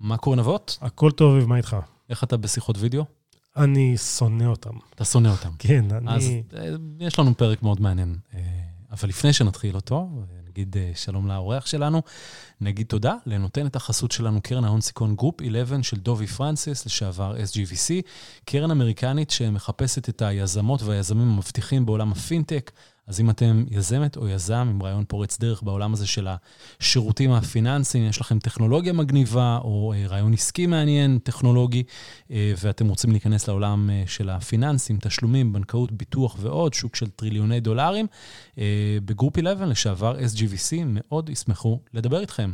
מה קורה נבות? הכל טוב, ומה איתך? איך אתה בשיחות וידאו? אני שונא אותם. אתה שונא אותם. כן, אז אני... אה, יש לנו פרק מאוד מעניין. אה, אבל לפני שנתחיל אותו, נגיד אה, שלום לאורח שלנו, נגיד תודה לנותנת החסות שלנו, קרן ההון סיכון Group 11 של דובי פרנסיס, לשעבר SGVC, קרן אמריקנית שמחפשת את היזמות והיזמים המבטיחים בעולם הפינטק. אז אם אתם יזמת או יזם עם רעיון פורץ דרך בעולם הזה של השירותים הפיננסיים, יש לכם טכנולוגיה מגניבה או אה, רעיון עסקי מעניין, טכנולוגי, אה, ואתם רוצים להיכנס לעולם אה, של הפיננסים, תשלומים, בנקאות, ביטוח ועוד, שוק של טריליוני דולרים, ב Group 11, לשעבר SGVC, מאוד ישמחו לדבר איתכם.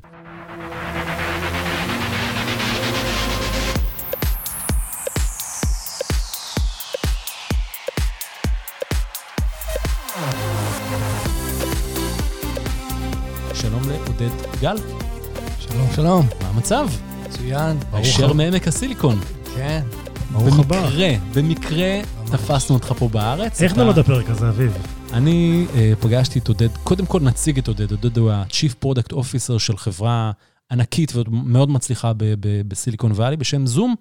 עודד גל. שלום, שלום. מה המצב? מצוין. הישר מעמק הסיליקון. כן. ברוך הבא. במקרה, במקרה תפסנו אותך פה בארץ. איך נולד הפרק הזה, אביב? אני uh, פגשתי את עודד, קודם כל נציג את עודד. עודד הוא ה-Chief Product Officer של חברה ענקית ומאוד מצליחה בסיליקון וואלי בשם זום.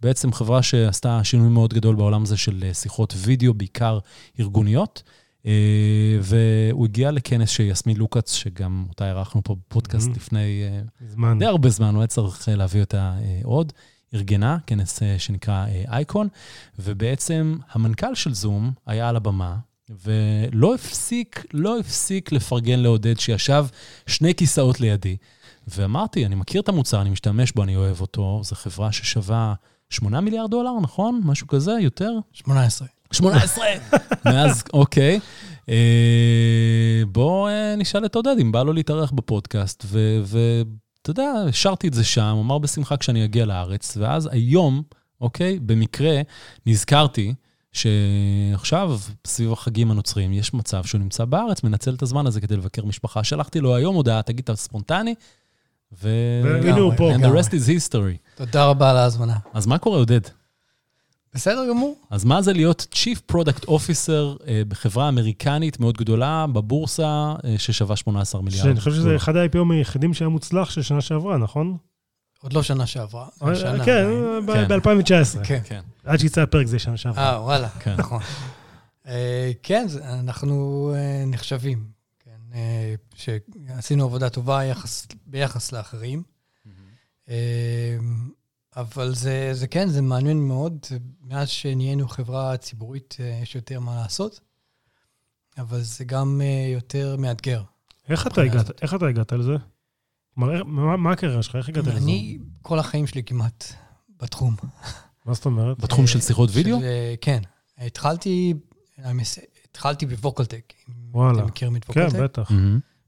בעצם חברה שעשתה שינוי מאוד גדול בעולם הזה של אה, שיחות וידאו, בעיקר ארגוניות. אה, והוא הגיע לכנס של יסמין לוקאץ, שגם אותה אירחנו פה בפודקאסט mm-hmm. לפני אה, זמן. די הרבה זמן, הוא היה צריך אה, להביא אותה עוד. ארגנה, כנס שנקרא אייקון, ובעצם המנכ"ל של זום היה על הבמה, ולא הפסיק, לא הפסיק לפרגן לעודד שישב שני כיסאות לידי. ואמרתי, אני מכיר את המוצר, אני משתמש בו, אני אוהב אותו, זו חברה ששווה 8 מיליארד דולר, נכון? משהו כזה, יותר? 18. 18. מאז, אוקיי. אה, בואו אה, נשאל את עודד אם בא לו להתארח בפודקאסט, ואתה יודע, השארתי את זה שם, אמר בשמחה כשאני אגיע לארץ, ואז היום, אוקיי, במקרה, נזכרתי שעכשיו, סביב החגים הנוצריים, יש מצב שהוא נמצא בארץ, מנצל את הזמן הזה כדי לבקר משפחה. שלחתי לו היום הודעה, תגיד, אתה ספונטני? ו... והנה הוא פה. And the rest is history. תודה רבה על ההזמנה. אז מה קורה, עודד? בסדר גמור. אז מה זה להיות Chief Product Officer אה, בחברה אמריקנית מאוד גדולה, בבורסה, אה, ששווה 18 מיליארד? אני חושב שזה אחד ה-IPO היחידים שהיה מוצלח של שנה שעברה, נכון? עוד לא שנה שעברה. אה, כן, ב-2019. כן. כן. עד שיצא הפרק זה שנה שעברה. אה, וואלה, כן. נכון. כן, אנחנו נחשבים, כן, שעשינו עבודה טובה ביחס לאחרים. אבל זה, זה כן, זה מעניין מאוד. מאז שנהיינו חברה ציבורית, אה, יש יותר מה לעשות, אבל זה גם אה, יותר מאתגר. איך אתה הגעת, איך אתה הגעת לזה? מה, מה הקריירה שלך? איך הגעת לזה? אני כל החיים שלי כמעט בתחום. מה זאת אומרת? בתחום של שיחות וידאו? כן. התחלתי, התחלתי בווקלטק. וואלה. אתם מכירים את ווקלטק? כן, בטח.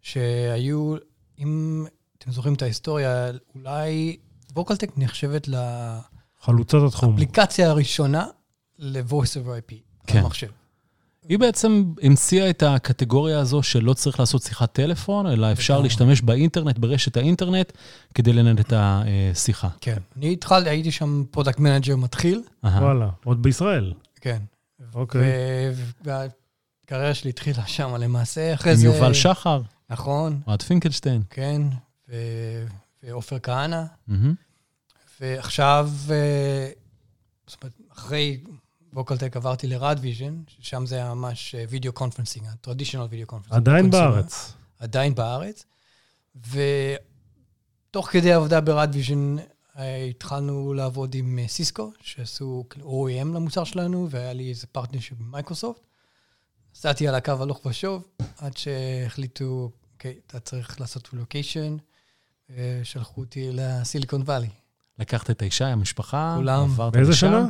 שהיו, אם אתם זוכרים את ההיסטוריה, אולי ווקלטק נחשבת ל... חלוצת התחום. האפליקציה הראשונה ל-voice over IP, כן. המחשב. היא בעצם המציאה את הקטגוריה הזו שלא צריך לעשות שיחת טלפון, אלא אפשר להשתמש באינטרנט, ברשת האינטרנט, כדי לנהל את השיחה. כן. אני התחלתי, הייתי שם product manager מתחיל. וואלה, עוד בישראל. כן. אוקיי. והקריירה שלי התחילה שם למעשה, אחרי זה... עם יובל שחר. נכון. אוהד פינקלשטיין. כן, ועופר כהנא. ועכשיו, אה, זאת אומרת, אחרי VocalTec עברתי ל-RADVision, ששם זה היה ממש video conferencing, ה-traditional video conferencing. עדיין בארץ. עדיין בארץ. ותוך כדי עבודה ב-RADVision, אה, התחלנו לעבוד עם סיסקו, אה, שעשו OEM למוצר שלנו, והיה לי איזה partnership עם מייקרוסופט. נסעתי על הקו הלוך ושוב, עד שהחליטו, אוקיי, אתה צריך לעשות לוקיישן, שלחו אותי לסיליקון וואלי. לקחת את האישה, המשפחה, כולם. באיזה שנה?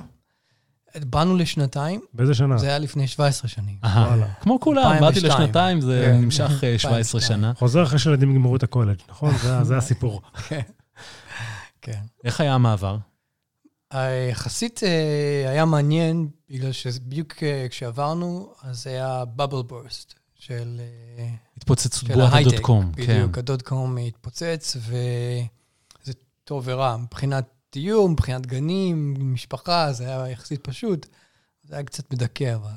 באנו לשנתיים. באיזה שנה? זה היה לפני 17 שנים. כמו כולם, באתי לשנתיים, זה כן. נמשך 17 אה, שנה. חוזר אחרי שילדים יגמרו את הקולג', נכון? זה הסיפור. כן. כן. איך היה המעבר? יחסית אה, היה מעניין, בגלל שבדיוק אה, כשעברנו, אז היה bubble burst של... התפוצצות בועת הדוט קום. בדיוק, הדוט קום התפוצץ, ו... טוב ורע. מבחינת דיור, מבחינת גנים, משפחה, זה היה יחסית פשוט. זה היה קצת מדכא, אבל...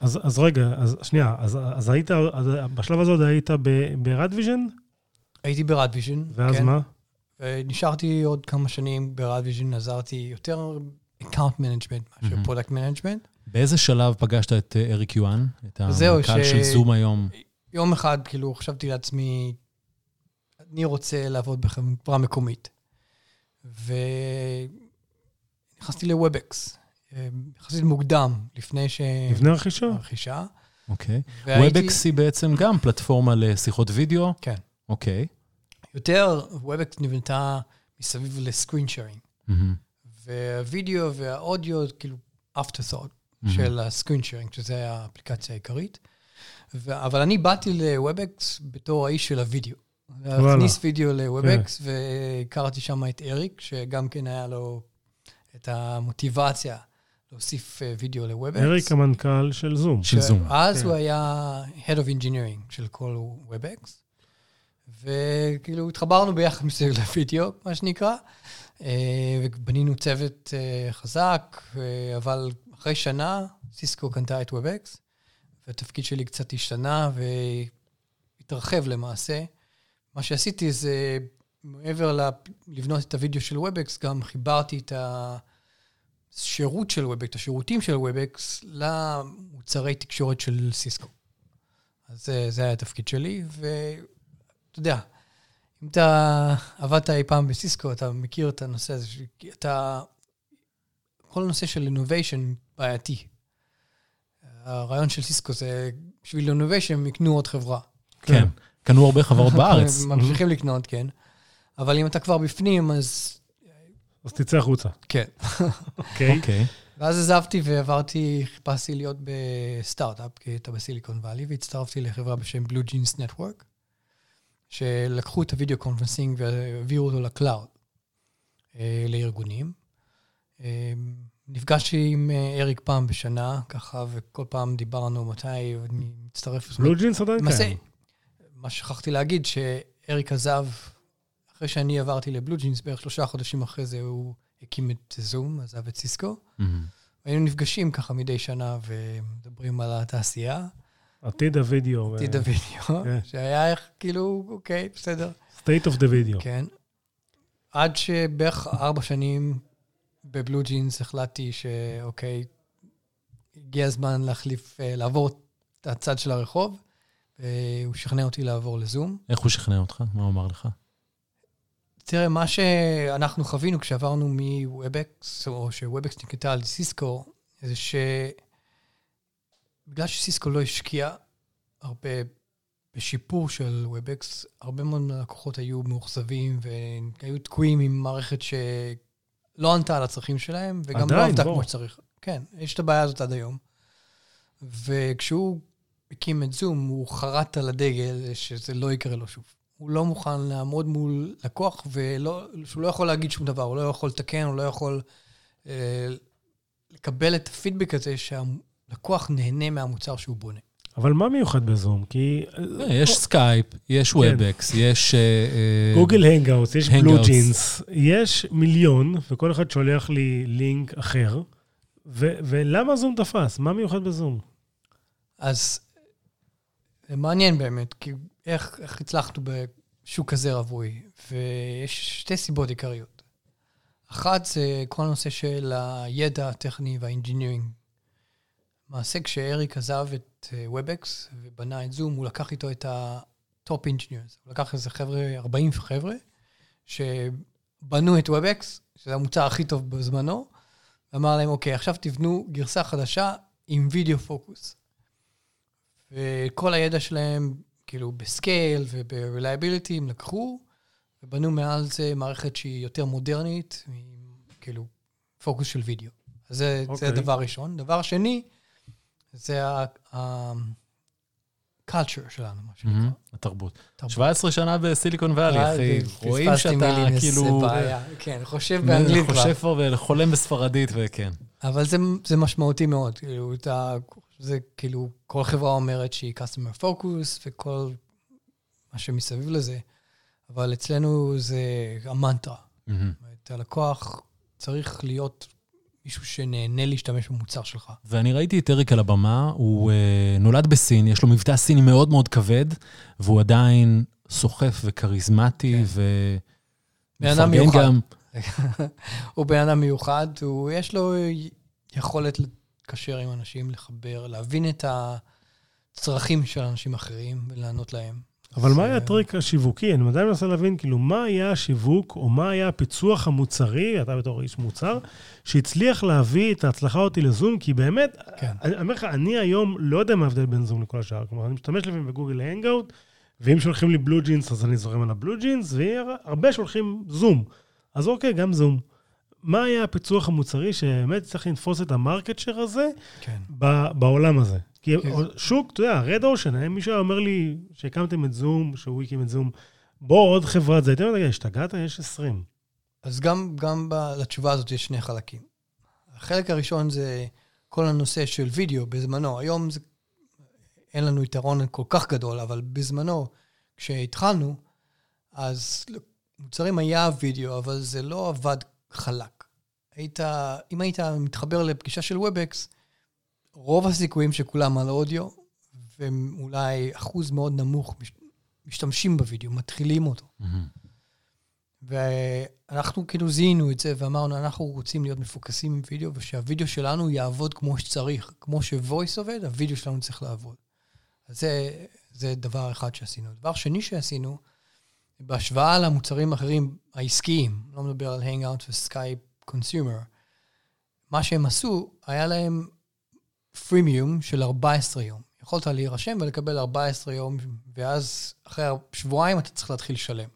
אז, אז רגע, אז שנייה, אז, אז היית, אז בשלב הזה עוד היית ב-RADVision? הייתי ב-RADVision, ואז כן. מה? ונשארתי עוד כמה שנים ב-RADVision, עשיתי יותר account management מאשר. product management. באיזה שלב פגשת את אה, אריק יואן? את המנכ"ל ש- של Zoom היום? יום אחד, כאילו, חשבתי לעצמי, אני רוצה לעבוד בחברה מקומית. ונכנסתי ל-Webex, אה, יחסית מוקדם, לפני ש... לפני הרכישה? הרכישה. אוקיי. והייתי- Webex היא בעצם גם פלטפורמה לשיחות וידאו? כן. אוקיי. יותר, Webex נבנתה מסביב לסקרין שיירינג. מהמם. והווידאו והאודיו, כאילו, after thought מהמם. של הסקרין שיירינג, שזה האפליקציה העיקרית. ו- אבל אני באתי ל-Webex בתור האיש של הווידאו. להכניס וידאו ל-Webex, והכרתי שם את אריק, שגם כן היה לו את המוטיבציה להוסיף אה, וידאו ל-Webex. אריק המנכ"ל של Zoom. של Zoom. אז כן. הוא היה Head of Engineering של כל WebEx, וכאילו התחברנו ביחד מסביב לוידאו, מה שנקרא, אה, ובנינו צוות אה, חזק, אבל אחרי שנה סיסקו קנתה את WebEx, והתפקיד שלי קצת השתנה והתרחב למעשה. מה שעשיתי זה, מעבר לבנות את הוידאו של WebEx, גם חיברתי את השירות של WebEx, את השירותים של WebEx, למוצרי תקשורת של סיסקו. אז זה, זה היה התפקיד שלי, ואתה יודע, אם אתה עבדת אי פעם בסיסקו, אתה מכיר את הנושא הזה, אתה... כל הנושא של אינוביישן בעייתי. הרעיון של סיסקו זה, בשביל אינוביישן הם יקנו עוד חברה. כן. קנו הרבה חברות בארץ. ממשיכים לקנות, כן. אבל אם אתה כבר בפנים, אז אז תצא החוצה. כן. אוקיי? אוקיי. ואז עזבתי ועברתי, חיפשתי להיות בסטארט-אפ, כי אתה ב-Silicon Valley, והצטרפתי לחברה בשם Blue Jeans Network, שלקחו את ה-video conferencing והעבירו אותו ל-cloud, אה, לארגונים. אה, נפגשתי עם אה, אריק פעם בשנה, ככה, וכל פעם דיברנו מתי אני מצטרף. Blue Jeans עדיין קיים. מה שכחתי להגיד, שאריק עזב, אחרי שאני עברתי לבלו ג'ינס, בערך שלושה חודשים אחרי זה הוא הקים את זום, עזב את סיסקו. מהמם. היינו נפגשים ככה מדי שנה ומדברים על התעשייה, עתיד הוידאו. עתיד הווידאו, כן. שהיה איך, כאילו, אוקיי, בסדר, state of the video. כן. עד שבערך ארבע שנים בבלו ג'ינס החלטתי שאוקיי, הגיע הזמן להחליף, אה, לעבור את הצד של הרחוב, והוא שכנע אותי לעבור ל-Zoom. איך הוא שכנע אותך? מה הוא אמר לך? תראה, מה שאנחנו חווינו כשעברנו מ-Webex, או ש-Webex נקראה על סיסקו, זה שבגלל ש-Cisco לא השקיעה הרבה בשיפור של Webex, הרבה מאוד מהלקוחות היו מאוכזבים והיו תקועים עם מערכת שלא ענתה על הצרכים שלהם, וגם לא עדיין, עבדה בוא. כמו שצריך. כן, יש את הבעיה הזאת עד היום. וכשהוא הקים את Zoom, הוא חרט על הדגל שזה לא יקרה לו שוב. הוא לא מוכן לעמוד מול לקוח, ולא, שהוא לא יכול להגיד שום דבר, הוא לא יכול לתקן, הוא לא יכול אה, לקבל את ה-feedback הזה שהלקוח נהנה מהמוצר שהוא בונה. אבל מה מיוחד ב-Zoom? כי אה, יש סקייפ, יש Webex, יש... אה, אה, Google Hangouts, יש Blue Hangouts. Jeans, יש מיליון, וכל אחד שולח לי לינק אחר. ו- ולמה Zoom תפס? מה מיוחד ב-Zoom? אז זה מעניין באמת, כי איך, איך הצלחנו בשוק כזה רווי, ויש שתי סיבות עיקריות. אחת זה כל הנושא של הידע הטכני והאינג'ינירינג. למעשה, כשאריק עזב את Webex ובנה את Zoom, הוא לקח איתו את ה-top engineers. הוא לקח איזה חבר'ה, 40 חבר'ה, שבנו את Webex, שזה המוצר הכי טוב בזמנו, ואמר להם, אוקיי, עכשיו תבנו גרסה חדשה עם video focus. וכל הידע שלהם, כאילו ב-scale וב-reliability, הם לקחו, ובנו מעל זה מערכת שהיא יותר מודרנית, עם כאילו פוקוס של וידאו. אז זה, okay. זה אוקיי. דבר ראשון. דבר שני, זה ה-culture שלנו, מה שנקרא. מהמם, התרבות. תרבות. 17 שנה בסיליקון ואלי, אחי. רואים שאתה כאילו... בעיה. כן, חושב באנגלית כבר. חושב כבר וחולם בספרדית, וכן. אבל זה, זה משמעותי מאוד. כאילו, אתה, זה כאילו, כל חברה אומרת שהיא customer focus וכל מה שמסביב לזה, אבל אצלנו זה המנטרה. אומרת, הלקוח צריך להיות מישהו שנהנה להשתמש במוצר שלך. ואני ראיתי את אריק על הבמה, הוא uh, נולד בסין, יש לו מבטא סיני מאוד מאוד כבד, והוא עדיין סוחף וכריזמטי, כן. ו... בן אדם מפרגן מיוחד. גם. הוא בן אדם מיוחד, הוא, יש לו יכולת לקשר עם אנשים, לחבר, להבין את הצרכים של אנשים אחרים ולענות להם. אבל מה היה הטריק השיווקי? אני עדיין מנסה להבין, כאילו, מה היה השיווק, או מה היה הפיצוח המוצרי, אתה בתור איש מוצר, שהצליח להביא את ההצלחה אותי ל-Zoom, כי באמת, כן. אני אומר לך, אני היום לא יודע מה ההבדל בין Zoom לכל השאר. כלומר, אני משתמש לפעמים ב-Google Hangout, ואם שולחים לי Blue Jeans, אז אני זורם על ה-Blue Jeans, והרבה שולחים Zoom. אז אוקיי, גם Zoom. מה היה הפיצוח המוצרי שבאמת צריך לתפוס את ה-market share הזה כן. בעולם הזה? כי. שוק, אתה יודע, red ocean, מישהו היה אומר לי שהקמתם את Zoom, שהוא הקים את Zoom, בוא עוד חברת זה, הייתי אומר, "רגע, השתגעת? יש 20. אז גם, גם ב, לתשובה הזאת יש שני חלקים. החלק הראשון זה כל הנושא של וידאו בזמנו. היום זה, אין לנו יתרון כל כך גדול, אבל בזמנו, כשהתחלנו, אז מוצרים היה וידאו, אבל זה לא עבד חלק. היית, אם היית מתחבר לפגישה של Webex, רוב הסיכויים שכולם על אודיו, ואולי אחוז מאוד נמוך מש- משתמשים בווידאו, מתחילים אותו. מהמם. ואנחנו כאילו זיהינו את זה ואמרנו, אנחנו רוצים להיות מפוקסים עם וידאו, ושהווידאו שלנו יעבוד כמו שצריך. כמו ש-voice עובד, הווידאו שלנו צריך לעבוד. אז זה, זה דבר אחד שעשינו. דבר שני שעשינו, בהשוואה למוצרים האחרים העסקיים, לא מדבר על Hangout ו-Skype consumer, מה שהם עשו, היה להם פרימיום של 14 יום. יכולת להירשם ולקבל 14 יום, ואז אחרי שבועיים אתה צריך להתחיל לשלם.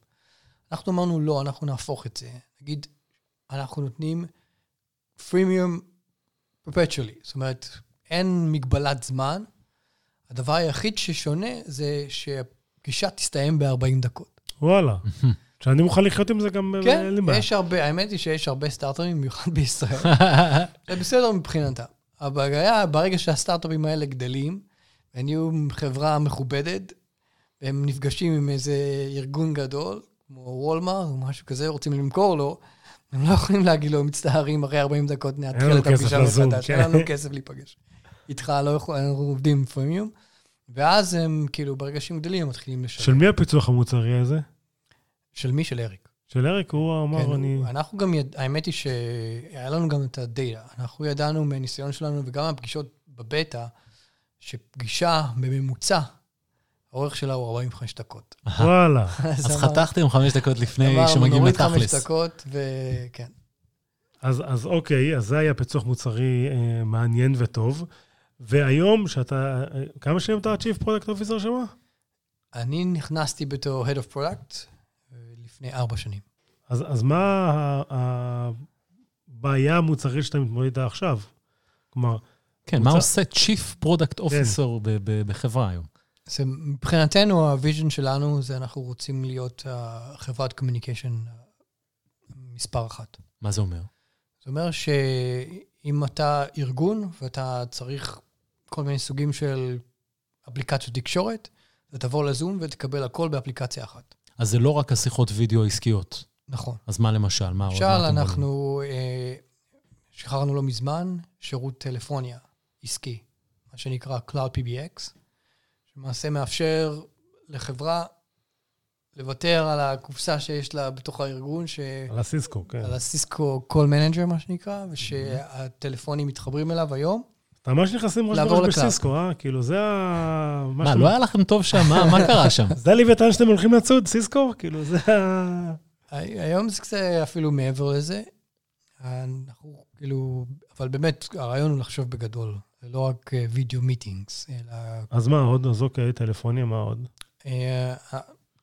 אנחנו אמרנו, לא, אנחנו נהפוך את זה. נגיד, אנחנו נותנים פרימיום perpetually. זאת אומרת, אין מגבלת זמן. הדבר היחיד ששונה זה שהפגישה תסתיים ב-40 דקות. וואלה. שאני מוכן לחיות עם זה גם, כן, אין לי בעיה. יש הרבה, האמת היא שיש הרבה סטארט-אפים, במיוחד בישראל. זה בסדר מבחינתם. אבל היה, ברגע שהסטארט-אפים האלה גדלים, והם נהיו חברה מכובדת, והם נפגשים עם איזה ארגון גדול, כמו וולמארט או משהו כזה, רוצים למכור לו, הם לא יכולים להגיד לו, מצטערים, אחרי 40 דקות נתחיל את הפגישה מחדש. אין לנו כסף להיפגש. איתך לא יכול, אנחנו עובדים עם ואז הם, כאילו, ברגע שהם גדלים, הם מתחילים לשלם. של מי הפיצוח המוצרי הזה? של מי? של אריק. של אריק, הוא אמר, כן, אני... אנחנו גם, יד... האמת היא שהיה לנו גם את הדאטה. אנחנו ידענו מהניסיון שלנו וגם מהפגישות בבטא, שפגישה בממוצע, האורך שלה הוא 45 דקות. וואלה. אז חתכתם חמש דקות לפני אמרנו, שמגיעים נוריד חמש לתכלס. דקות, וכן. אז, אז אוקיי, אז זה היה פיצוח מוצרי אה, מעניין וטוב. והיום, שאתה... אה, כמה שנים אתה ה-Chief Product Officer שם? אני נכנסתי בתור Head of Product לפני ארבע שנים. אז, אז מה ה- הבעיה המוצרית שאתה מתמודד איתה עכשיו? כלומר, כן, מוצר- מה עושה Chief Product Officer ב- ב- בחברה היום? אז מבחינתנו, ה-vision שלנו זה אנחנו רוצים להיות אה, חברת communication מספר אחת. מה זה אומר? זה אומר שאם אתה ארגון ואתה צריך כל מיני סוגים של אפליקציות תקשורת, אתה תבוא לזום ותקבל הכל באפליקציה אחת. אז זה לא רק השיחות וידאו העסקיות. נכון. אז מה למשל? מה עוד? למשל? אנחנו אה, שחררנו לא מזמן שירות טלפוניה עסקי, מה שנקרא Cloud PBX, שלמעשה מאפשר לחברה לוותר על הקופסה שיש לה בתוך הארגון, ש... על הסיסקו, כן. על הסיסקו Call Manager, מה שנקרא, ושהטלפונים מתחברים אליו היום. אתה ממש נכנסים ראש בראש. בסיסקו, אה? כאילו, זה ה... מה, לא היה לכם טוב שם? מה מה קרה שם? זה הלוויתן שאתם הולכים לצוד, סיסקו? כאילו, זה ה... היום זה קצת אפילו מעבר לזה. אנחנו כאילו, אבל באמת, הרעיון הוא לחשוב בגדול. זה לא רק וידאו מיטינגס, אלא אז מה עוד? אז אוקיי, טלפוניה, מה עוד? אה,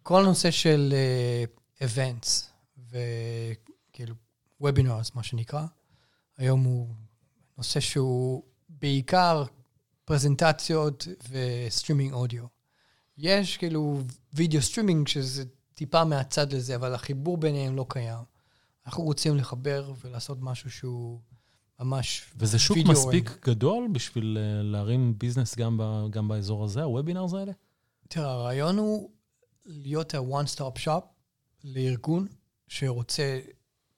כל הנושא של events וכאילו webinars, מה שנקרא, היום הוא נושא שהוא בעיקר פרזנטציות וסטרימינג אודיו. יש כאילו וידאו סטרימינג שזה טיפה מהצד לזה, אבל החיבור ביניהם לא קיים. אנחנו רוצים לחבר ולעשות משהו שהוא ממש... וזה שוק וידאו מספיק גדול בשביל אה, להרים ביזנס גם ב- גם באזור הזה, ה-webinars האלה? תראה, הרעיון הוא להיות ה-one stop shop לארגון שרוצה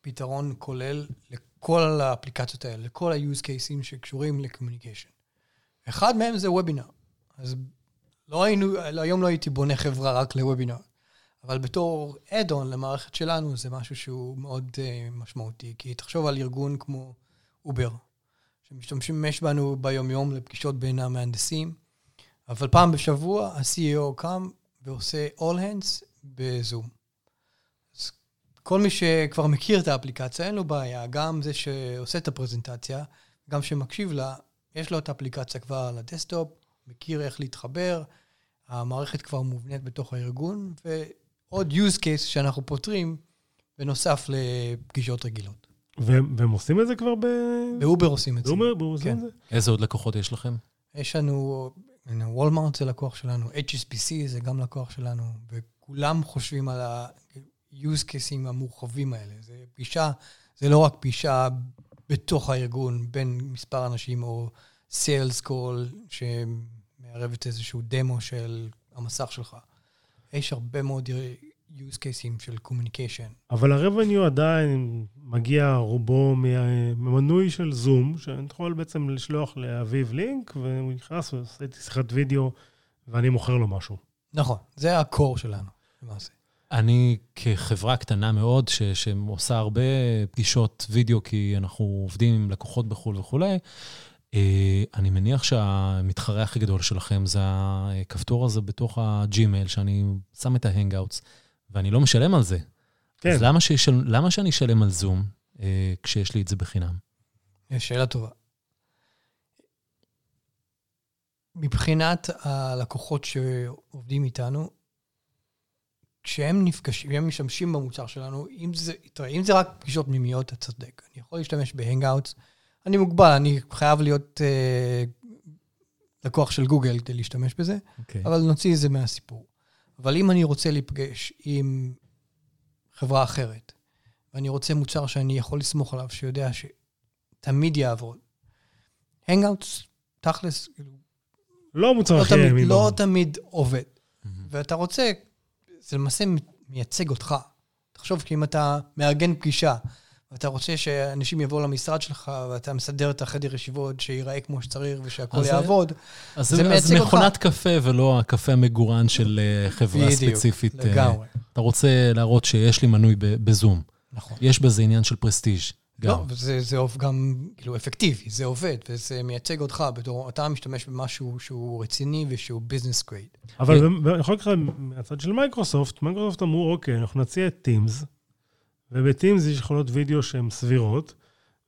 פתרון כולל לכל האפליקציות האלה, לכל ה-use cases שקשורים ל-communication. אחד מהם זה וובינר. אז לא היינו, היום לא הייתי בונה חברה רק לוובינר, אבל בתור add-on למערכת שלנו, זה משהו שהוא מאוד uh, משמעותי. כי תחשוב על ארגון כמו Uber, שמשתמשים בנו ביום-יום לפגישות בין המהנדסים, אבל פעם בשבוע ה-CEO קם ועושה all hands בזום. כל מי שכבר מכיר את האפליקציה, אין לו בעיה. גם זה שעושה את הפרזנטציה, גם שמקשיב לה, יש לו את האפליקציה כבר על ה-desktop, מכיר איך להתחבר, המערכת כבר מובנית בתוך הארגון, ועוד use case שאנחנו פותרים בנוסף לפגישות רגילות. והם עושים את זה כבר ב... ב-Uber עושים את זה. ב-Uber עושים כן. את זה? איזה עוד לקוחות יש לכם? יש לנו, Walmart זה לקוח שלנו, HSBC זה גם לקוח שלנו, וכולם חושבים על ה-use cases המורחבים האלה. זה פגישה, זה לא רק פגישה בתוך הארגון בין מספר אנשים, או sales call שמערבת איזשהו דמו של המסך שלך. יש הרבה מאוד use cases של communication. אבל ה-revenue עדיין מגיע רובו ממנוי של זום, שאני יכול בעצם לשלוח לאביב לינק, והוא נכנס ועושה איתי שיחת וידאו, ואני מוכר לו משהו. נכון, זה ה-core שלנו, למעשה. אני כחברה קטנה מאוד, ש, שעושה הרבה פגישות וידאו, כי אנחנו עובדים עם לקוחות בחו"ל וכולי, אה, אני מניח שהמתחרה הכי גדול שלכם זה הכפתור הזה בתוך הג'ימייל, שאני שם את ה-Hangouts, ואני לא משלם על זה. כן. אז למה, שי..., למה שאני אשלם על זום אה, כשיש לי את זה בחינם? יש שאלה טובה. מבחינת הלקוחות שעובדים איתנו, כשהם נפגשים, הם משתמשים במוצר שלנו, אם זה, תראה, אם זה רק פגישות פנימיות, אתה צודק. אני יכול להשתמש ב-Hangouts, אני מוגבל, אני חייב להיות אה, לקוח של גוגל כדי להשתמש בזה, אוקיי. אבל נוציא את זה מהסיפור. אבל אם אני רוצה להיפגש עם חברה אחרת, ואני רוצה מוצר שאני יכול לסמוך עליו, שיודע שתמיד יעבוד, Hangouts, תכלס, כאילו, לא מוצר לא הכי תמיד, ימין. לא. תמיד עובד. מהמם. ואתה רוצה, זה למעשה מייצג אותך. תחשוב, כי אם אתה מארגן פגישה, ואתה רוצה שאנשים יבואו למשרד שלך, ואתה מסדר את החדר ישיבות, שייראה כמו שצריך ושהכול אז יעבוד, אז זה זה, מייצג אז אותך. מכונת קפה ולא הקפה המגורען של אה, חברה בדיוק, ספציפית. אה, לגמרי. אתה רוצה להראות שיש לי מנוי בזום. נכון. יש בזה עניין של פרסטיג' גם. לא, זה עוב- גם, כאילו, אפקטיבי, זה עובד, וזה מייצג אותך בתור, אתה משתמש במשהו שהוא רציני ושהוא business grade. אבל ב- אני יכול לקרוא מהצד של מייקרוסופט, מייקרוסופט אמרו, אוקיי, אנחנו נציע את Teams, וב-Teams יש יכולות וידאו שהן סבירות,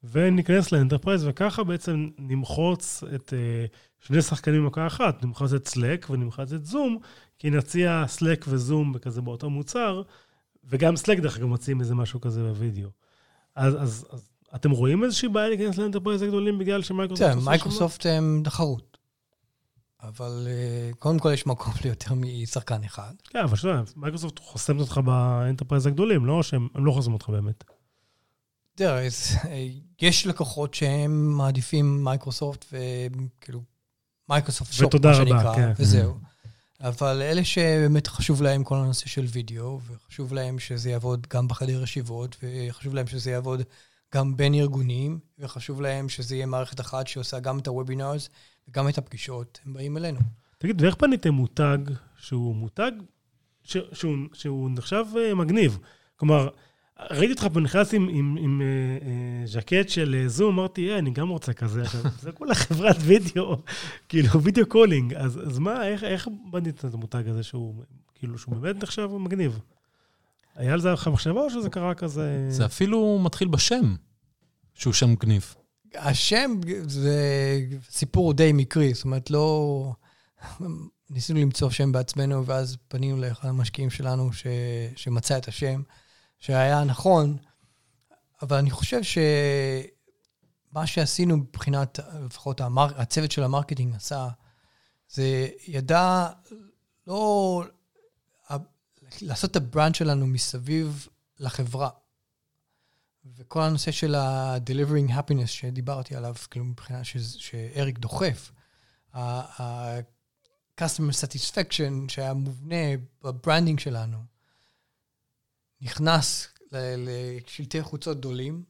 וניכנס ל-enterprise, וככה בעצם נמחוץ את אה, שני שחקנים במכה אחת, נמחוץ את Slack ונמחוץ את זום, כי נציע Slack וזום כזה באותו מוצר, וגם Slack דרך אגב מציעים איזה משהו כזה בווידאו. אז, אז, אז אתם רואים איזושהי בעיה להיכנס ל-enterprise הגדולים בגלל שמייקרוסופט... בסדר, עושה מייקרוסופט הם תחרות. אבל אה, קודם כל יש מקום ליותר משחקן אחד. כן, אבל שאתה יודע, מייקרוסופט חוסמת אותך ב-enterprise הגדולים, לא שהם הם לא חוסמים אותך באמת. תראה, אה, יש לקוחות שהם מעדיפים מייקרוסופט, וכאילו, מייקרוסופט shop, ותודה מה רבה, שנקרא, כן. וזהו. אבל אלה שבאמת חשוב להם כל הנושא של וידאו, וחשוב להם שזה יעבוד גם בחדר ישיבות, וחשוב להם שזה יעבוד גם בין ארגונים, וחשוב להם שזה יהיה מערכת אחת שעושה גם את ה-webinars וגם את הפגישות, הם באים אלינו. תגיד, ואיך בניתם מותג שהוא מותג ש, שהוא, שהוא נחשב אה, מגניב? כלומר, ראיתי אותך פה נכנס עם, עם, עם אה, אה, ז'קט של אה, זום, אמרתי, אה, אני גם רוצה כזה. זה כולה חברת וידאו, כאילו, video calling. אז, אז מה, איך, איך בנית את המותג הזה שהוא, כאילו, שהוא באמת נחשב מגניב? היה על זה לך מחשבה או שזה קרה כזה... זה אפילו מתחיל בשם, שהוא שם מגניב. השם זה סיפור די מקרי, זאת אומרת, לא... ניסינו למצוא שם בעצמנו, ואז פנינו לאחד המשקיעים שלנו ש... שמצא את השם, שהיה נכון, אבל אני חושב שמה שעשינו מבחינת, לפחות המר... הצוות של המרקטינג עשה, זה ידע לא... לעשות את ה brand שלנו מסביב לחברה. וכל הנושא של ה-delivering happiness שדיברתי עליו, כאילו מבחינה ש- שאריק דוחף, ה-customer satisfaction שהיה מובנה בברנדינג שלנו, נכנס ל- לשלטי חוצות גדולים,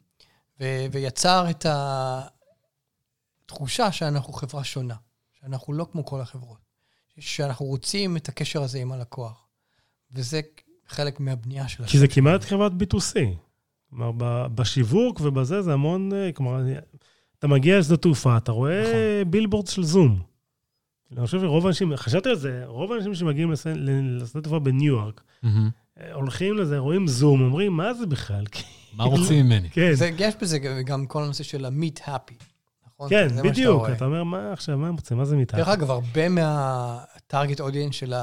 ו- ויצר את התחושה שאנחנו חברה שונה, שאנחנו לא כמו כל החברות, שאנחנו רוצים את הקשר הזה עם הלקוח. וזה חלק מהבנייה של כי זה כמעט חברת B2C. כלומר, ב- בשיווק ובזה זה המון, אה, כלומר, אתה מגיע לשדה תעופה, אתה רואה נכון. בילבורד של זום. אני חושב שרוב האנשים, חשבתי על זה, רוב האנשים שמגיעים לשדה תעופה בניו יורק, מהמם. הולכים לזה, רואים זום, אומרים, מה זה בכלל? מה רוצים ממני? כן, זה, יש בזה גם כל הנושא של ה-meet happy, נכון? כן, בדיוק. אתה אומר, מה עכשיו, מה הם רוצים? מה זה מתחת? דרך אגב, הרבה מה-target audience של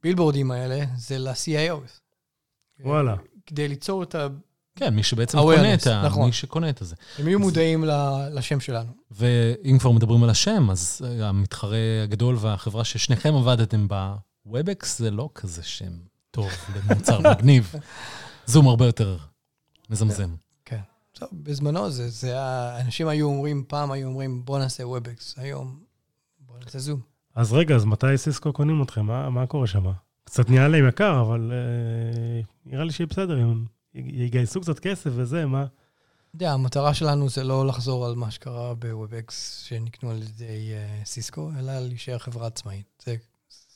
הבילבורדים האלה זה ל-CIOs. וואלה. כדי ליצור את ה... כן, מי שבעצם קונה את ה... נכון. מי שקונה את הזה. הם יהיו מודעים ל- לשם שלנו. ואם כבר מדברים על השם, אז אה, המתחרה הגדול והחברה ששניכם עבדתם בה, WebEx זה לא כזה שם טוב למוצר מגניב. זום הרבה יותר מזמזם. כן. טוב, בזמנו זה, זה ה- אנשים היו אומרים, פעם היו אומרים, בוא נעשה WebEx, היום בוא נעשה זום. אז רגע, אז מתי סיסקו קונים אתכם? מה, מה קורה שם? קצת נהיה להם יקר, אבל אה, נראה לי שיהיה בסדר, אם יגייסו קצת כסף וזה, מה? אתה יודע, המטרה שלנו זה לא לחזור על מה שקרה ב-WebEx שנקנו על ידי uh, סיסקו, אלא להישאר חברה עצמאית. זה,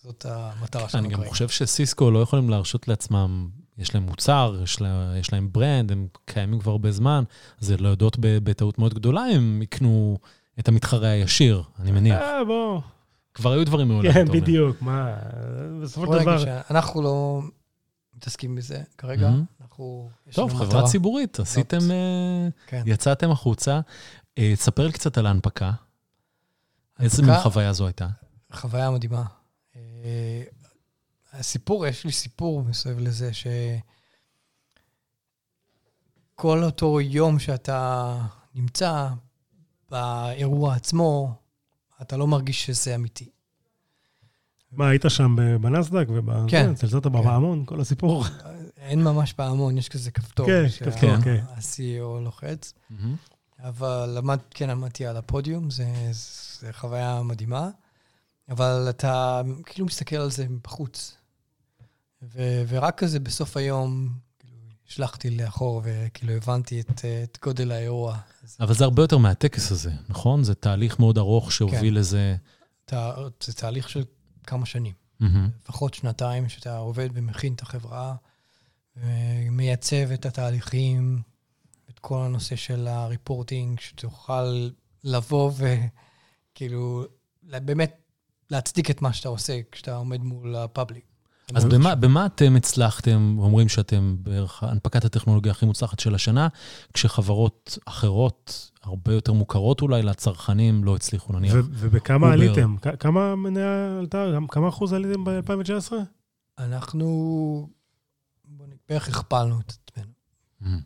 זאת המטרה שלנו אני גם. חושב שסיסקו לא יכולים להרשות לעצמם, יש להם מוצר, יש לה- יש להם ברנד, הם קיימים כבר הרבה זמן, אז לא יודעות בטעות מאוד גדולה אם הם יקנו את המתחרה הישיר, אני מניח. אה, בוא. כבר היו דברים מעולם, כן. בדיוק, מה? בסופו של דבר... שאנחנו לא מתעסקים בזה כרגע. אנחנו... טוב, חברה. ציבורית, עשיתם, אה, כן. יצאתם החוצה. אה, תספר לי קצת על ההנפקה. איזה מין חוויה זו הייתה? חוויה מדהימה. אה, הסיפור, יש לי סיפור מסביב לזה, שכל אותו יום שאתה נמצא באירוע עצמו, אתה לא מרגיש שזה אמיתי. מה, היית שם בנסדק? וב- כן. צלצלת בפעמון, כל הסיפור? אין ממש פעמון, יש כזה כפתור. כן, כפתור, כן. ה-CEO לוחץ. אבל למד, כן עמדתי על הפודיום, זה, זה חוויה מדהימה, אבל אתה כאילו מסתכל על זה מבחוץ. ו, ורק כזה בסוף היום, כאילו, השלכתי לאחור וכאילו הבנתי את, את גודל האירוע. אבל זה הרבה יותר מהטקס הזה, נכון? זה תהליך מאוד ארוך שהוביל כן. לזה... אתה, זה תהליך של כמה שנים, מהמם. לפחות שנתיים, שאתה עובד ומכין את החברה, ומייצב את התהליכים, את כל הנושא של ה reporting, שתוכל לבוא וכאילו, באמת להצדיק את מה שאתה עושה כשאתה עומד מול ה public. אז במה. במה אתם הצלחתם, אומרים שאתם בערך הנפקת הטכנולוגיה הכי מוצלחת של השנה, כשחברות אחרות, הרבה יותר מוכרות אולי לצרכנים, לא הצליחו נניח. ו- ובכמה אובר. עליתם? כ- כמה מניה עלתה? כמה אחוז עליתם ב-2019? אנחנו בערך הכפלנו את עצמנו. מהמם.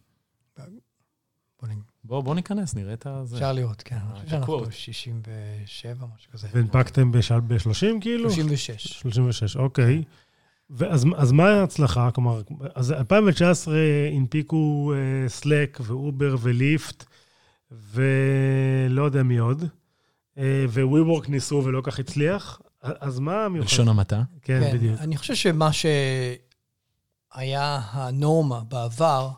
בוא נ- בוא, בוא ניכנס, נראה את הזה. אפשר לראות, כן. אני חושב שאנחנו הקוורט. 67, משהו כזה. והנפקתם ב-30 כאילו? 36. 36, אוקיי. ואז אז מה ההצלחה? כלומר, אז 2019 הנפיקו אה, Slack ואובר וליפט, ולא יודע מי עוד, אה, ו-WeWork ניסו ולא כך הצליח, אז מה המיוחד? בלשון המעטה. כן, בדיוק. אני חושב שמה שהיה הנורמה בעבר,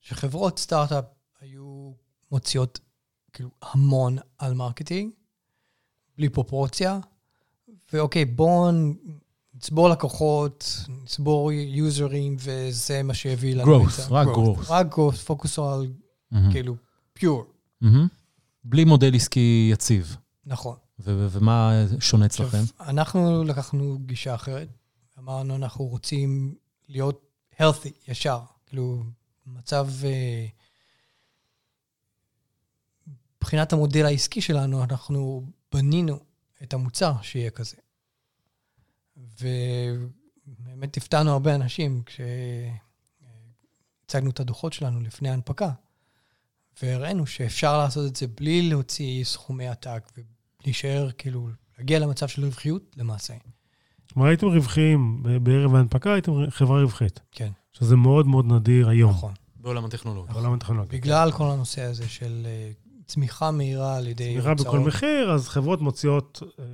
שחברות סטארט-אפ היו מוציאות כאילו המון על מרקטינג, בלי פרופורציה, ואוקיי, בואו נצבור לקוחות, נצבור יוזרים, וזה מה שהביא לנו ה- רק growth. רק growth, פוקוס על. כאילו pure, מהמם. בלי מודל עסקי יציב. נכון. ומה שונה אצלכם? אנחנו לקחנו גישה אחרת. אמרנו, אנחנו רוצים להיות healthy, ישר. כאילו, מצב... אה, מבחינת המודל העסקי שלנו, אנחנו בנינו את המוצר שיהיה כזה. ובאמת הפתענו הרבה אנשים כשהצגנו את הדוחות שלנו לפני ההנפקה, והראינו שאפשר לעשות את זה בלי להוציא סכומי עתק ולהישאר, כאילו, להגיע למצב של רווחיות למעשה. כלומר, הייתם רווחיים בערב ההנפקה, הייתם חברה רווחית, כן, שזה מאוד מאוד נדיר היום, נכון. בעולם הטכנולוגיה. בעולם הטכנולוגיה. בגלל כל הנושא הזה של אה, צמיחה מהירה על ידי צמיחה בכל מחיר, אז חברות מוציאות... אה,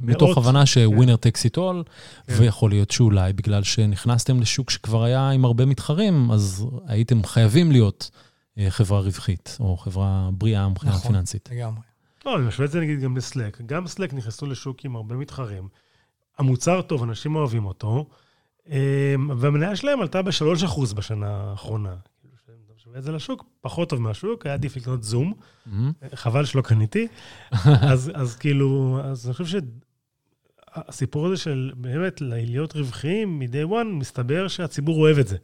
מתוך מאות. הבנה שווינר טקס איט אול, כן. ויכול להיות שאולי בגלל שנכנסתם לשוק שכבר היה עם הרבה מתחרים, אז הייתם חייבים להיות אה, חברה רווחית, או חברה בריאה מבחינה נכון. פיננסית. לגמרי. לא, אני משווה את זה נגיד גם לסלק. גם סלק נכנסו לשוק עם הרבה מתחרים. המוצר טוב, אנשים אוהבים אותו. אמ, והמניה שלהם עלתה ב-3% בשנה האחרונה. משווה את זה לשוק, פחות טוב מהשוק, היה עדיף לקנות זום. חבל שלא קניתי. אז, אז כאילו, אז אני חושב שהסיפור הזה של באמת להיות רווחיים מ-day one, מסתבר שהציבור אוהב את זה.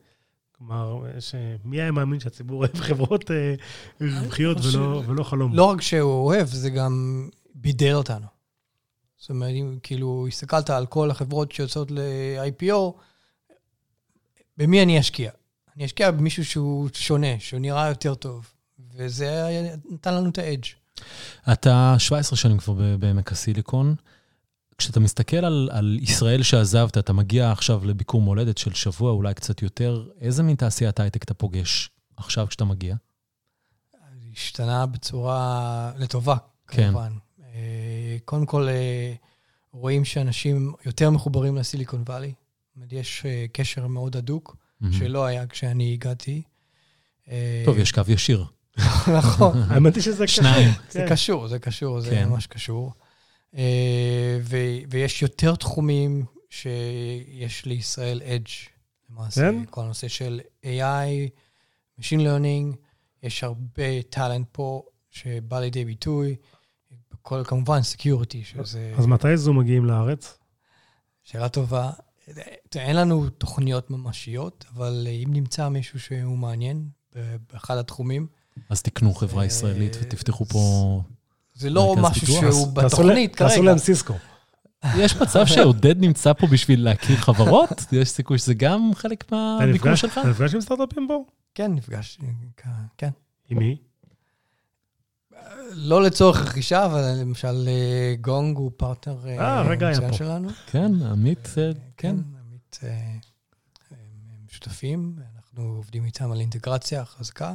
כלומר, שמי היה מאמין שהציבור אוהב חברות אה, רווחיות ולא, ולא חלום. לא רק שהוא אוהב, זה גם בידל אותנו. זאת אומרת, אם כאילו הסתכלת על כל החברות שיוצאות ל-IPO, במי אני אשקיע? אני אשקיע במישהו שהוא שונה, שהוא נראה יותר טוב. וזה נתן לנו את האדג'. אתה 17 שנים כבר בעמק הסיליקון. כשאתה מסתכל על, על ישראל שעזבת, אתה מגיע עכשיו לביקור מולדת של שבוע, אולי קצת יותר, איזה מין תעשיית הייטק אתה פוגש עכשיו כשאתה מגיע? השתנה בצורה לטובה, כן. כמובן. אה, קודם כל, אה, רואים שאנשים יותר מחוברים לסיליקון וואלי. יש אה, קשר מאוד הדוק, מהמם. שלא היה כשאני הגעתי. טוב, יש קו ישיר. נכון. האמת היא שזה קשה. שניים. זה כן. קשור, זה קשור, זה כן. ממש קשור. אה, ו- ויש יותר תחומים שיש לישראל אדג' למעשה. כן? כל הנושא של AI, Machine Learning, יש הרבה טאלנט פה שבא לידי ביטוי. כל, כמובן, Security, שזה אז מתי זום מגיעים לארץ? שאלה טובה. אין לנו תוכניות ממשיות, אבל אם נמצא מישהו שהוא מעניין באחד התחומים, אז תקנו חברה אה, ישראלית ותפתחו פה... זה לא משהו. שהוא בתוכנית להם- תעשו כרגע. להם סיסקו. יש מצב שעודד נמצא פה בשביל להכיר חברות? יש סיכוי שזה גם חלק מהביקור נפגש- שלך? אתה נפגש עם סטארט-אפים פה? כן, נפגש, כן. עם מי? לא לצורך רכישה, אבל למשל אה, גונג הוא פרטנר אה, אה, מצוין. שלנו. כן, עמית, כן. כן, עמית, הם שותפים, אנחנו עובדים איתם על אינטגרציה חזקה,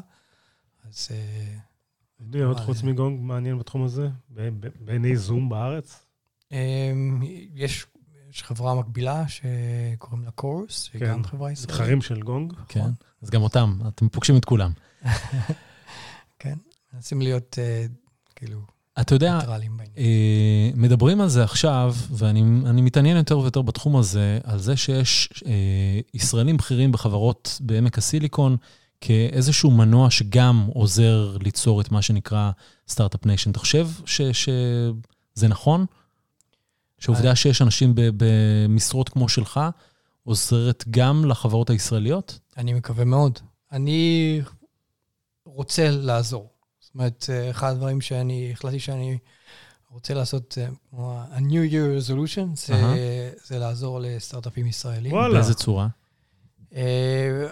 אז מי עוד חוץ מגונג מעניין בתחום הזה? בעיני זום בארץ? אה, יש יש חברה מקבילה שקוראים לה קורס, שהיא כן, גם חברה ישראלית. מתחרים של גונג? כן. אז גם אותם, אתם פוגשים את כולם. כן, מנסים להיות אה, כאילו אתה יודע, ניטרלים. אה, מדברים על זה עכשיו, ואני אני מתעניין יותר ויותר בתחום הזה, על זה שיש אה, ישראלים בכירים בחברות בעמק הסיליקון, כאיזשהו מנוע שגם עוזר ליצור את מה שנקרא Start-Up Nation. אתה חושב ש- שזה נכון? שהעובדה שיש אנשים במשרות כמו שלך, עוזרת גם לחברות הישראליות? אני מקווה מאוד. אני רוצה לעזור. זאת אומרת, אה, אחד הדברים שאני החלטתי שאני רוצה לעשות, אה, כמו ה-New Year Resolution, זה, אהה. זה לעזור לסטארט-אפים ישראלים. וואלה. באיזה צורה? אה,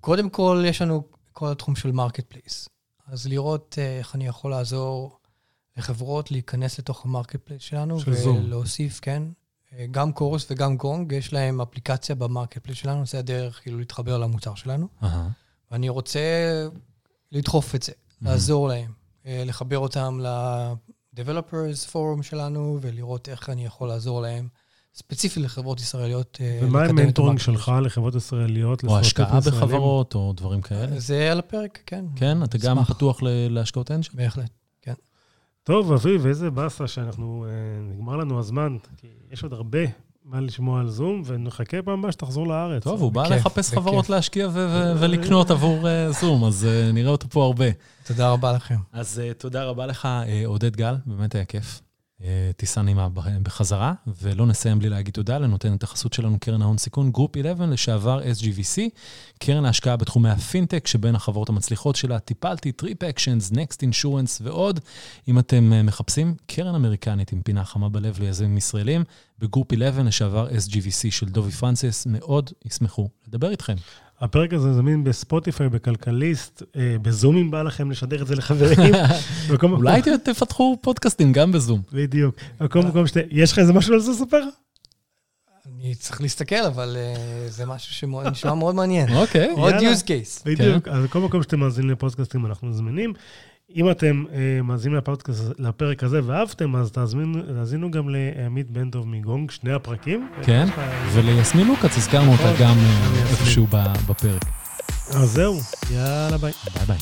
קודם כל, יש לנו כל התחום של marketplace. אז לראות איך אני יכול לעזור לחברות להיכנס לתוך ה marketplace שלנו. של זום. ולהוסיף, כן. גם כורוס וגם גונג, יש להם אפליקציה ב marketplace שלנו, זה הדרך כאילו להתחבר למוצר שלנו. אהה. ואני רוצה לדחוף את זה, לעזור להם, אה, לחבר אותם ל-Developers Forum שלנו, ולראות איך אני יכול לעזור להם, ספציפית לחברות ישראליות. אה, ומה עם מנטורינג שלך לחברות ישראליות? או השקעה ישראלים? בחברות, או דברים כאלה? זה על הפרק, כן. כן, אתה גם. פתוח ל- להשקעות אנג'ל? בהחלט. טוב, אביב, איזה באסה שאנחנו, אה, נגמר לנו הזמן, כי יש עוד הרבה מה לשמוע על זום, ונחכה פעם הבאה שתחזור לארץ. טוב, הוא בא לחפש. חברות להשקיע ולקנות עבור אה, זום, אז אה, נראה אותו פה הרבה. תודה רבה לכם. אז אה, תודה רבה לך, עודד גל, באמת היה כיף. אה, טיסה נעימה ב- בחזרה, ולא נסיים בלי להגיד תודה לנותנת החסות שלנו, קרן ההון סיכון, Group 11, לשעבר SGVC, קרן ההשקעה בתחומי הפינטק, שבין החברות המצליחות שלה טיפלתי, TripActions, Next Insurance ועוד. אם אתם אה, מחפשים, קרן אמריקנית עם פינה חמה בלב ליזמים ישראלים, ב Group 11, לשעבר SGVC של דובי פרנסיס, מאוד ישמחו לדבר איתכם. הפרק הזה זמין בספוטיפיי, בכלכליסט, אה, בזום אם בא לכם לשדר את זה לחברים. מקום- אולי תפתחו פודקאסטים גם בזום. בדיוק. בכל מקום שאתה... יש לך איזה משהו על זה לספר? אני צריך להסתכל, אבל אה, זה משהו שנשמע מאוד מעניין. אוקיי. עוד use case. בדיוק. אז בכל מקום שאתם מאזינים לפודקאסטים, אנחנו זמינים. אם אתם אה, מאזינים לפודקאסט, לפרק הזה ואהבתם, אז תאזינו גם לעמית בן דב מגונג, שני הפרקים. כן, לך- וליסמין לוקאץ, הזכרנו אותה נכון, גם אה. איפשהו בפרק. אז זהו, יאללה ביי. ביי ביי.